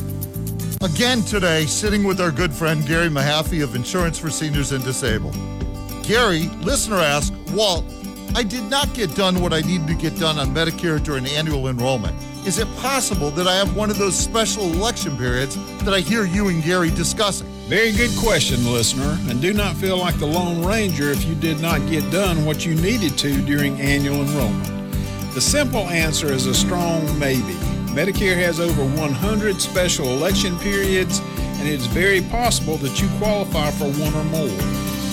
Again today, sitting with our good friend Gary Mahaffey of Insurance for Seniors and Disabled. Gary, listener asked, Walt, I did not get done what I needed to get done on Medicare during annual enrollment. Is it possible that I have one of those special election periods that I hear you and Gary discussing? Very good question, listener, and do not feel like the Lone Ranger if you did not get done what you needed to during annual enrollment. The simple answer is a strong maybe. Medicare has over 100 special election periods, and it is very possible that you qualify for one or more.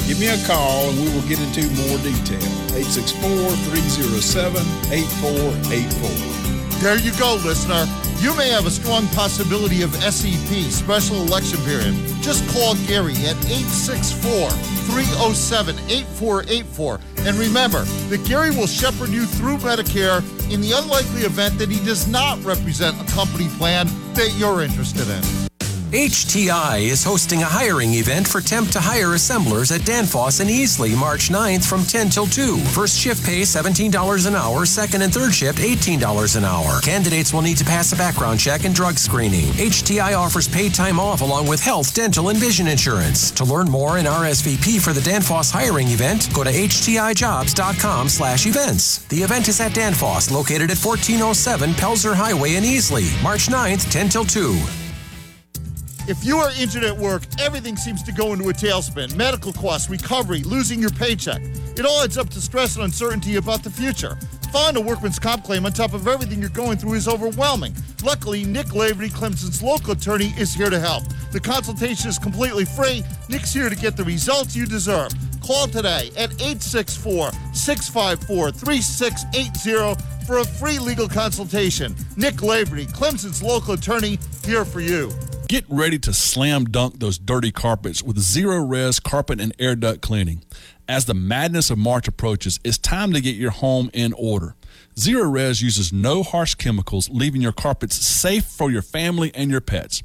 Give me a call and we will get into more detail. 864-307-8484. There you go, listener. You may have a strong possibility of SEP, special election period. Just call Gary at 864 307 8484. And remember that Gary will shepherd you through Medicare in the unlikely event that he does not represent a company plan that you're interested in. HTI is hosting a hiring event for temp to hire assemblers at Danfoss and Easley March 9th from 10 till 2. First shift pay $17 an hour, second and third shift $18 an hour. Candidates will need to pass a background check and drug screening. HTI offers paid time off along with health, dental, and vision insurance. To learn more and RSVP for the Danfoss hiring event, go to htijobs.com slash events. The event is at Danfoss, located at 1407 Pelzer Highway in Easley, March 9th, 10 till 2. If you are injured at work, everything seems to go into a tailspin. Medical costs, recovery, losing your paycheck. It all adds up to stress and uncertainty about the future. Filing a workman's comp claim on top of everything you're going through is overwhelming. Luckily, Nick Lavery, Clemson's local attorney, is here to help. The consultation is completely free. Nick's here to get the results you deserve. Call today at 864 654 3680 for a free legal consultation. Nick Lavery, Clemson's local attorney, here for you. Get ready to slam dunk those dirty carpets with Zerorez carpet and air duct cleaning. As the madness of March approaches, it's time to get your home in order. Zerorez uses no harsh chemicals, leaving your carpets safe for your family and your pets.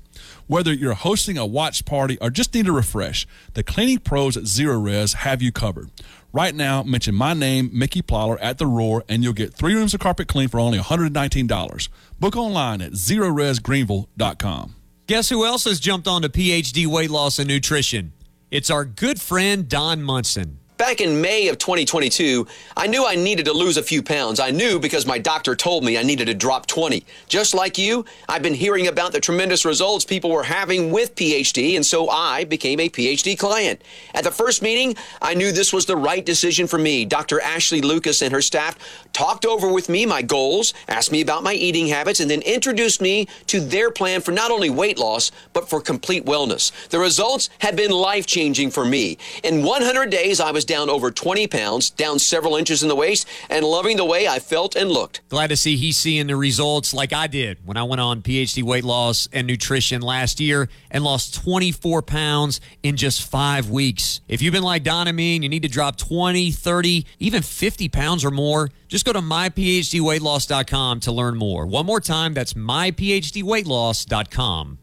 Whether you're hosting a watch party or just need a refresh, the cleaning pros at Zerorez have you covered. Right now, mention my name, Mickey Plyler, at The Roar, and you'll get three rooms of carpet clean for only $119. Book online at ZeroResGreenville.com. Guess who else has jumped on to PhD weight loss and nutrition? It's our good friend Don Munson. Back in May of 2022, I knew I needed to lose a few pounds. I knew because my doctor told me I needed to drop 20. Just like you, I've been hearing about the tremendous results people were having with PhD, and so I became a PhD client. At the first meeting, I knew this was the right decision for me. Dr. Ashley Lucas and her staff talked over with me my goals, asked me about my eating habits, and then introduced me to their plan for not only weight loss, but for complete wellness. The results have been life changing for me. In 100 days, I was down over 20 pounds, down several inches in the waist, and loving the way I felt and looked. Glad to see he's seeing the results like I did when I went on PhD weight loss and nutrition last year and lost 24 pounds in just five weeks. If you've been like Don and me and you need to drop 20, 30, even 50 pounds or more, just go to myphdweightloss.com to learn more. One more time, that's myphdweightloss.com.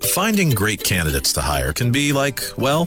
Finding great candidates to hire can be like, well,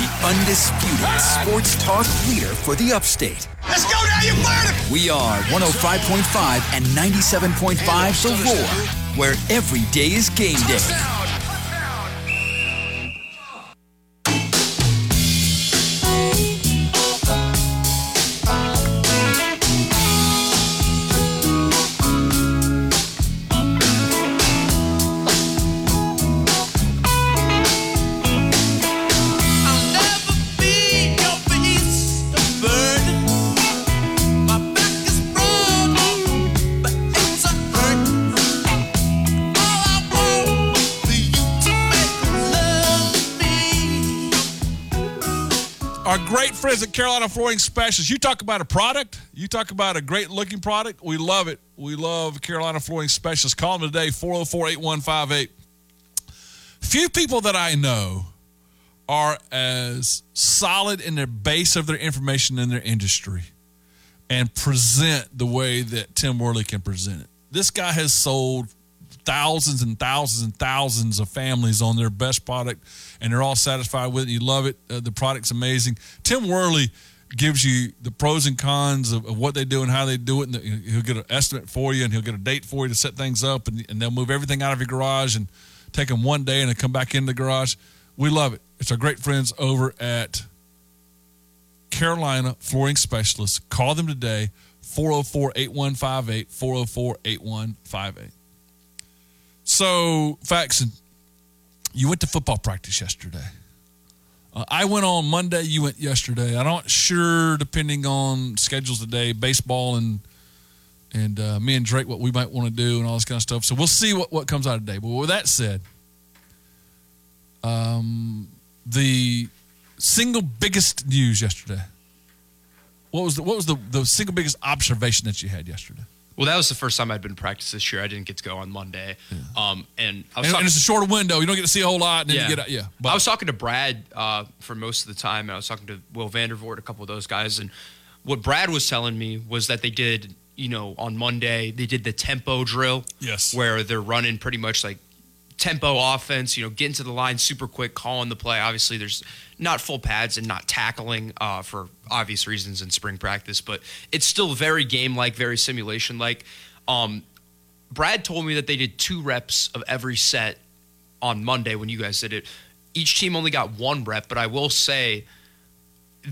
The undisputed sports talk leader for the upstate. Let's go now, you murder! We are 105.5 and 97.5 The Roar, where every day is game day. Friends at Carolina Flooring Specialists. You talk about a product, you talk about a great looking product. We love it. We love Carolina Flooring Specialists. Call them today, 404 8158. Few people that I know are as solid in their base of their information in their industry and present the way that Tim Worley can present it. This guy has sold thousands and thousands and thousands of families on their best product, and they're all satisfied with it. You love it. Uh, the product's amazing. Tim Worley gives you the pros and cons of, of what they do and how they do it. And the, he'll get an estimate for you, and he'll get a date for you to set things up, and, and they'll move everything out of your garage and take them one day and then come back into the garage. We love it. It's our great friends over at Carolina Flooring Specialists. Call them today, 404 8158, 404 8158. So, Faxon, you went to football practice yesterday. Uh, I went on Monday. You went yesterday. I'm not sure, depending on schedules today, baseball and and uh, me and Drake, what we might want to do and all this kind of stuff. So we'll see what, what comes out today. But with that said, um, the single biggest news yesterday. What was the what was the, the single biggest observation that you had yesterday? Well, that was the first time I'd been practice this year. I didn't get to go on Monday. Um, and I was And, talking- and it's a shorter window. You don't get to see a whole lot. And then you get. Yeah. I was talking to Brad uh, for most of the time. and I was talking to Will Vandervort, a couple of those guys, and what Brad was telling me was that they did, you know, on Monday they did the tempo drill. Yes. Where they're running pretty much like tempo offense. You know, getting to the line super quick, calling the play. Obviously, there's not full pads and not tackling uh, for obvious reasons in spring practice, but it's still very game like, very simulation like. Um, Brad told me that they did two reps of every set on Monday when you guys did it. Each team only got one rep, but I will say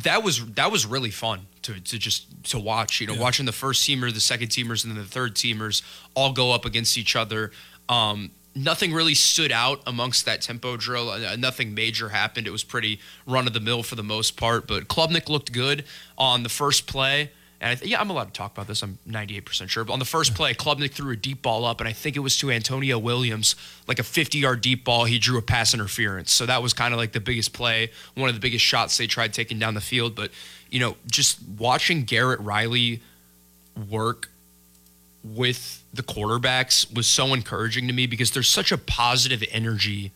that was that was really fun to to just to watch. You know, Yeah. watching the first teamer, the second teamers, and then the third teamers all go up against each other. Um, nothing really stood out amongst that tempo drill. Uh, nothing major happened. It was pretty run of the mill for the most part. But Klubnik looked good on the first play. And I th- yeah, I'm allowed to talk about this. I'm 98% sure. But on the first play, Klubnik threw a deep ball up, and I think it was to Antonio Williams, like a 50 yard deep ball. He drew a pass interference. So that was kind of like the biggest play, one of the biggest shots they tried taking down the field. But, you know, just watching Garrett Riley work with the quarterbacks was so encouraging to me because there's such a positive energy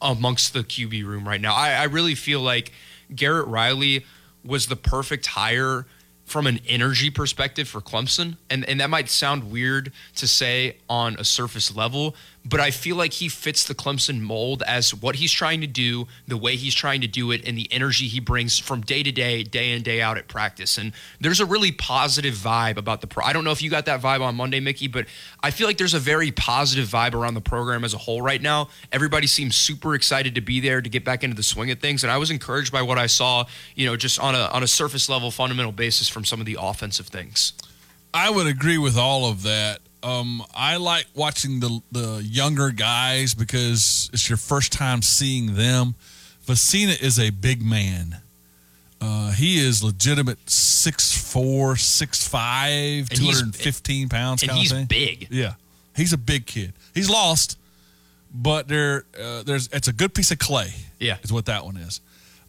amongst the QB room right now. I, I really feel like Garrett Riley was the perfect hire from an energy perspective for Clemson. And and that might sound weird to say on a surface level, but I feel like he fits the Clemson mold as what he's trying to do, the way he's trying to do it, and the energy he brings from day to day, day in, day out at practice. And there's a really positive vibe about the pro. I don't know if you got that vibe on Monday, Mickey, but I feel like there's a very positive vibe around the program as a whole right now. Everybody seems super excited to be there to get back into the swing of things. And I was encouraged by what I saw, you know, just on a on a surface level, fundamental basis from some of the offensive things. I would agree with all of that. Um, I like watching the the younger guys because it's your first time seeing them. Vizzina is a big man. Uh, he is legitimate 6'4", 6'5", And 215 pounds. and kind he's of thing. big. Yeah, he's a big kid. He's lost, but there, uh, there's it's a good piece of clay. Yeah. is what that one is.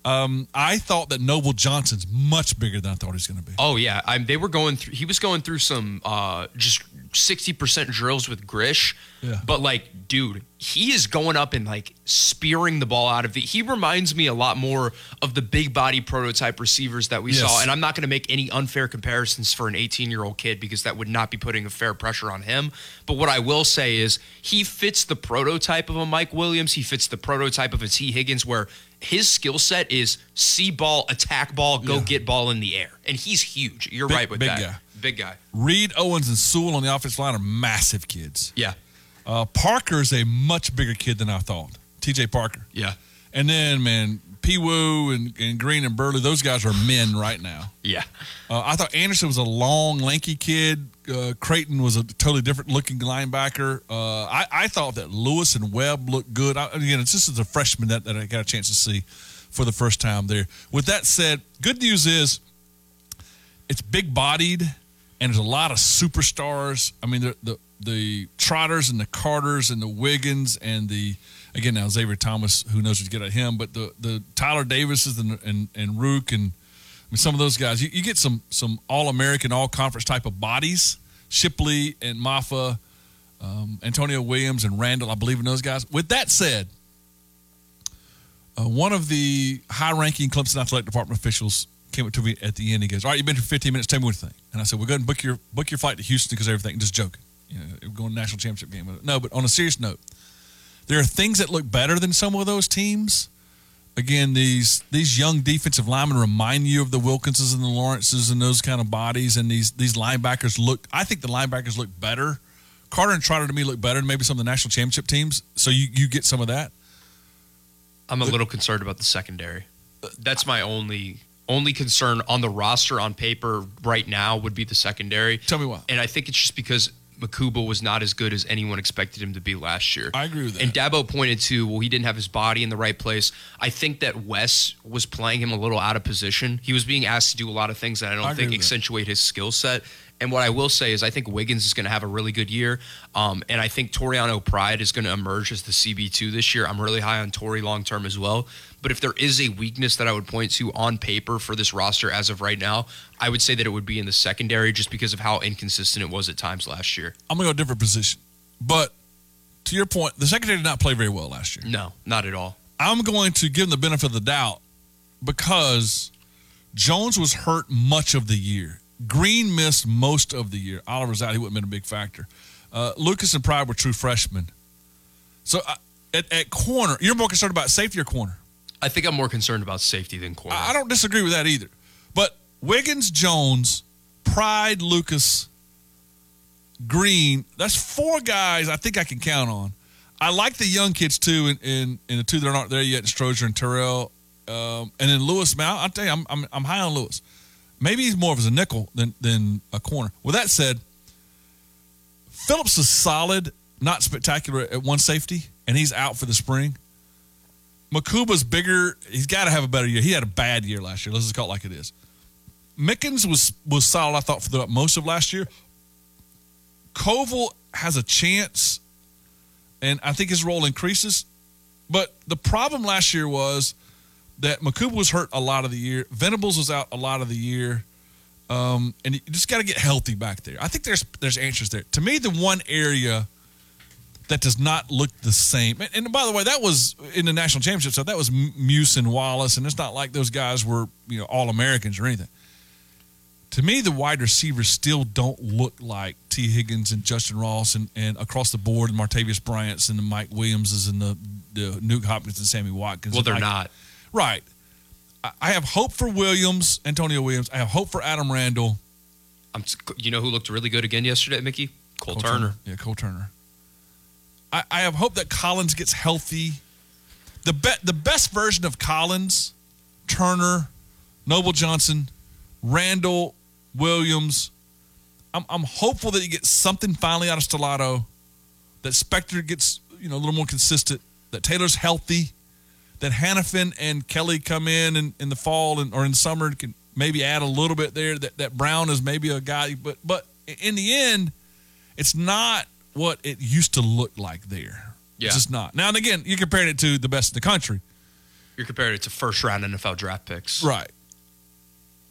Um, I thought that Noble Johnson's much bigger than I thought he was going to be. Oh yeah, I, they were going through. He was going through some uh, just sixty percent drills with Grish. Yeah. But like, dude, he is going up and like spearing the ball out of the. He reminds me a lot more of the big body prototype receivers that we Yes. saw. And I'm not going to make any unfair comparisons for an 18 year old kid because that would not be putting a fair pressure on him. But what I will say is he fits the prototype of a Mike Williams. He fits the prototype of a Tee Higgins where his skill set is see ball, attack ball, go Yeah. get ball in the air. And he's huge. You're Big- right with big that. guy. Big guy. Reed Owens and Sewell on the offensive line are massive kids. Yeah. Uh, Parker is a much bigger kid than I thought. TJ Parker. Yeah. And then, man, P. Woo and, and Green and Burley, those guys are men right now. Yeah. Uh, I thought Anderson was a long, lanky kid. Uh, Creighton was a totally different looking linebacker. Uh, I, I thought that Lewis and Webb looked good. I, again, it's just as a freshman that, that I got a chance to see for the first time there. With that said, good news is it's big bodied and there's a lot of superstars. I mean, the, the the Trotters and the Carters and the Wiggins and the again now Xavier Thomas, who knows what to get at him, but the the Tyler Davises and and and Rook and I mean, some of those guys, you, you get some some all American, all conference type of bodies. Shipley and Mafah, um, Antonio Williams and Randall, I believe in those guys. With that said, uh, one of the high ranking Clemson Athletic Department officials came up to me at the end. He goes, "All right, you've been here 15 minutes. Tell me what you think." And I said, "Well, go ahead and book your book your flight to Houston because everything." Just joking, you know, we're going to national championship game. No, but on a serious note, there are things that look better than some of those teams. Again, these these young defensive linemen remind you of the Wilkinses and the Lawrences and those kind of bodies. And these these linebackers look. I think the linebackers look better. Carter and Trotter to me look better than maybe some of the national championship teams. So you you get some of that. I'm a little concerned about the secondary. That's my only only concern on the roster on paper right now would be the secondary. Tell me why. And I think it's just because Mukuba was not as good as anyone expected him to be last year. I agree with that. And Dabo pointed to, well, he didn't have his body in the right place. I think that Wes was playing him a little out of position. He was being asked to do a lot of things that I don't I think with that. accentuate his skill set. And what I will say is, I think Wiggins is going to have a really good year. Um, and I think Toriano Pride is going to emerge as the CB2 this year. I'm really high on Tori long term as well. But if there is a weakness that I would point to on paper for this roster as of right now, I would say that it would be in the secondary just because of how inconsistent it was at times last year. I'm going to go a different position. But to your point, the secondary did not play very well last year. No, not at all. I'm going to give them the benefit of the doubt because Jones was hurt much of the year. Green missed most of the year. Oliver's out. He wouldn't have been a big factor. Uh, Lucas and Pride were true freshmen. So uh, at, at corner, you're more concerned about safety or corner? I think I'm more concerned about safety than corner. I I don't disagree with that either. But Wiggins, Jones, Pride, Lucas, Green, that's four guys I think I can count on. I like the young kids too, and in, in, the two that aren't there yet, Strozier and Terrell. Um, and then Lewis Mount, I'll tell you, I'm, I'm, I'm high on Lewis. Maybe he's more of as a nickel than, than a corner. With that said, Phillips is solid, not spectacular at one safety, and he's out for the spring. Mukuba's bigger. He's got to have a better year. He had a bad year last year. Let's just call it like it is. Mickens was was solid, I thought, for the most of last year. Covil has a chance, and I think his role increases. But the problem last year was that Mukuba was hurt a lot of the year. Venables was out a lot of the year. Um, and you just got to get healthy back there. I think there's there's answers there. To me, the one area that does not look the same. And, and by the way, that was in the national championship. So that was Muse and Wallace, and it's not like those guys were you know all Americans or anything. To me, the wide receivers still don't look like Tee Higgins and Justyn Ross and, and across the board, the Martavis Bryant's and the Mike Williamses and the, the Nuke Hopkins and Sammy Watkins. Well, they're not. Right. I- have hope for Williams, Antonio Williams. I have hope for Adam Randall. I'm, you know who looked really good again yesterday, Mickey? Cole, Turner. Yeah, Cole Turner. I, I have hope that Collins gets healthy. The be, the best version of Collins, Turner, Noble Johnson, Randall, Williams. I'm, I'm hopeful that he gets something finally out of Stellato. That Spector gets you know a little more consistent. That Taylor's healthy. That Hannafin and Kelly come in in, in the fall and or in summer and can maybe add a little bit there. That that Brown is maybe a guy, but but in the end, it's not what it used to look like there. Yeah. It's just not. Now and again, you're comparing it to the best in the country. You're comparing it to first round NFL draft picks. Right.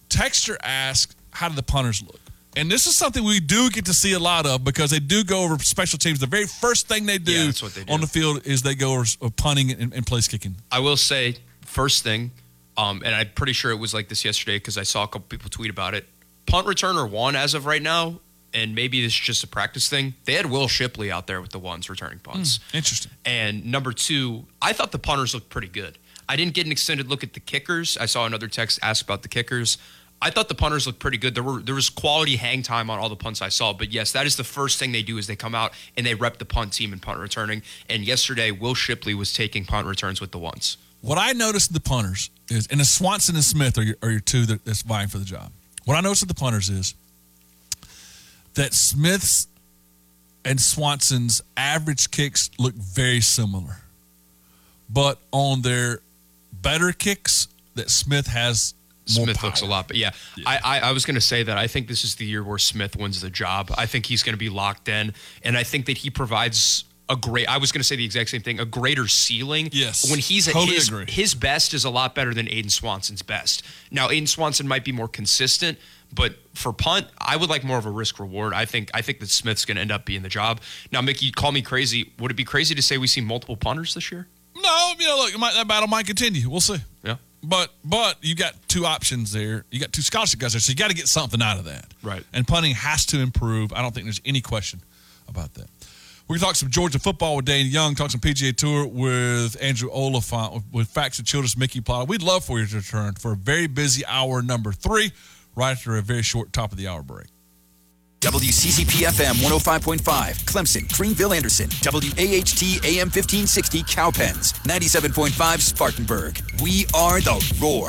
Texter asked, how do the punters look? And this is something we do get to see a lot of because they do go over special teams. The very first thing they do, Yeah, they do. on the field is they go over uh, punting and, and place kicking. I will say, first thing, um, and I'm pretty sure it was like this yesterday because I saw a couple people tweet about it. Punt returner one as of right now, and maybe this is just a practice thing. They had Will Shipley out there with the ones returning punts. Interesting. And number two, I thought the punters looked pretty good. I didn't get an extended look at the kickers. I saw another text ask about the kickers. I thought the punters looked pretty good. There were there was quality hang time on all the punts I saw. But yes, that is the first thing they do is they come out and they rep the punt team and punt returning. And yesterday, Will Shipley was taking punt returns with the ones. What I noticed the punters is, and Swanson and Smith are your, are your two that, that's vying for the job. What I noticed with the punters is that Smith's and Swanson's average kicks look very similar, but on their better kicks, that Smith has Smith looks a lot, but yeah, I, I I was going to say that I think this is the year where Smith wins the job. I think he's going to be locked in, and I think that he provides a great. I was going to say the exact same thing, a greater ceiling. Yes, when he's at totally his agree. his best is a lot better than Aidan Swanson's best. Now, Aidan Swanson might be more consistent, but for punt, I would like more of a risk reward. I think I think that Smith's going to end up being the job. Now, Mickey, call me crazy. Would it be crazy to say we see multiple punters this year? No, you know, look, might, that battle might continue. We'll see. Yeah. But but you got two options there. You got two scholarship guys there, so you got to get something out of that. Right. And punting has to improve. I don't think there's any question about that. We're going to talk some Georgia football with Dane Young, talk some PGA Tour with Andrew Oliphant, with Faxon Childress Mickey Plyler. We'd love for you to return for a very busy hour number three, right after a very short top of the hour break. WCCP FM 105.5, Clemson, Greenville, Anderson, WAHT AM 1560, Cowpens, 97.5, Spartanburg. We are the Roar.